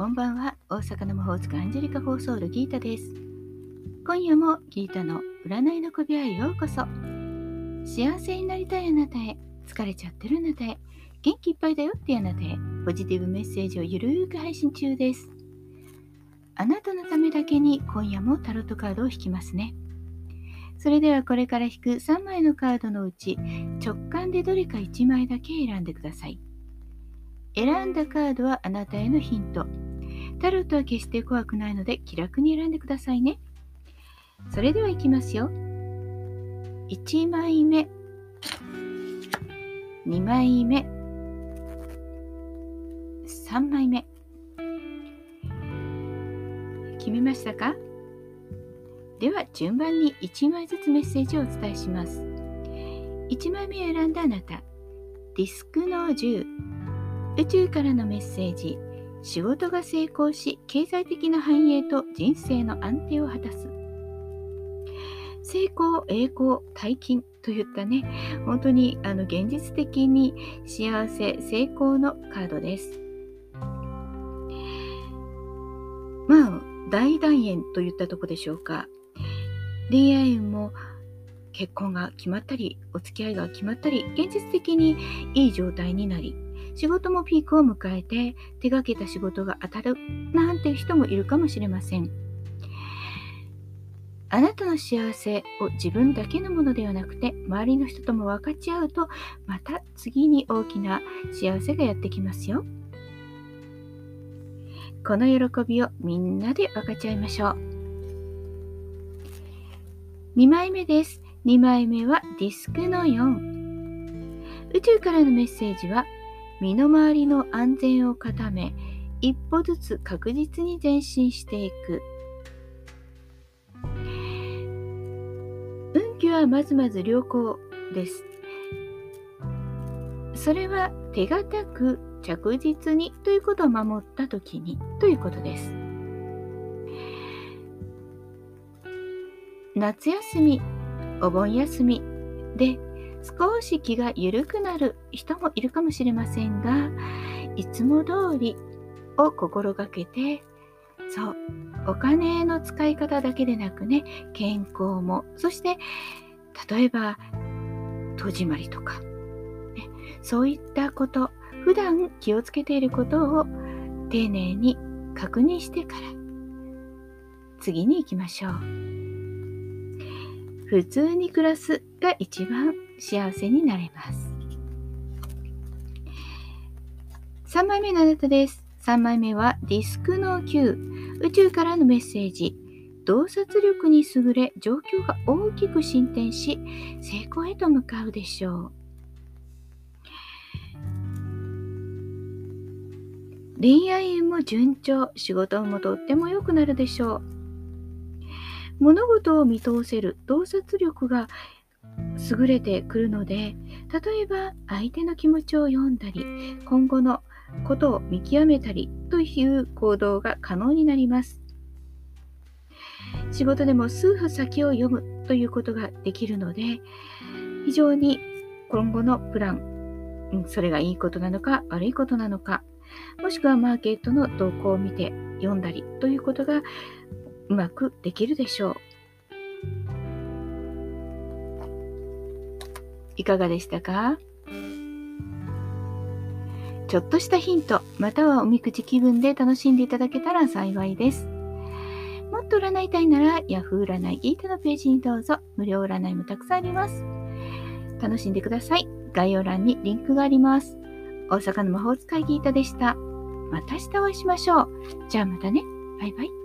こんばんは。大阪の魔法使いアンジェリカ・フォーソールギータです。今夜もギータの占いの小部屋へようこそ。幸せになりたいあなたへ、疲れちゃってるあなたへ、元気いっぱいだよってあなたへ、ポジティブメッセージをゆるーく配信中です。あなたのためだけに今夜もタロットカードを引きますね。それではこれから引く3枚のカードのうち直感でどれか1枚だけ選んでください。選んだカードはあなたへのヒント。タロットは決して怖くないので気楽に選んでくださいね。それではいきますよ。1枚目、2枚目、3枚目。決めましたか？では順番に1枚ずつメッセージをお伝えします。1枚目を選んだあなた、ディスクの10。宇宙からのメッセージ仕事が成功し経済的な繁栄と人生の安定を果たす。成功栄光大金といったね本当にあの現実的に幸せ成功のカードです。まあ大団円といったとこでしょうか。恋愛運も結婚が決まったりお付き合いが決まったり現実的にいい状態になり仕事もピークを迎えて手がけた仕事が当たるなんて人もいるかもしれません。あなたの幸せを自分だけのものではなくて周りの人とも分かち合うとまた次に大きな幸せがやってきますよ。この喜びをみんなで分かち合いましょう。2枚目です。2枚目はディスクの4。宇宙からのメッセージは身の回りの安全を固め一歩ずつ確実に前進していく。運気はまずまず良好です。それは手堅く着実にということを守った時にということです。夏休みお盆休みで少し気が緩くなる人もいるかもしれませんが、いつも通りを心がけて、そう、お金の使い方だけでなくね、健康も、そして、例えば、戸締まりとか、ね、そういったこと、普段気をつけていることを丁寧に確認してから、次に行きましょう。普通に暮らすが一番幸せになれます。3枚目のあなたです。3枚目はディスクの9。宇宙からのメッセージ。洞察力に優れ、状況が大きく進展し、成功へと向かうでしょう。恋愛運も順調、仕事もとっても良くなるでしょう。物事を見通せる洞察力が優れてくるので例えば相手の気持ちを読んだり今後のことを見極めたりという行動が可能になります。仕事でも数歩先を読むということができるので非常に今後のプランそれがいいことなのか悪いことなのかもしくはマーケットの動向を見て読んだりということがうまくできるでしょう。いかがでしたか？ちょっとしたヒント、またはおみくじ気分で楽しんでいただけたら幸いです。もっと占いたいなら、Yahoo 占いギータのページにどうぞ。無料占いもたくさんあります。楽しんでください。概要欄にリンクがあります。大阪の魔法使いギータでした。また明日お会いしましょう。じゃあまたね。バイバイ。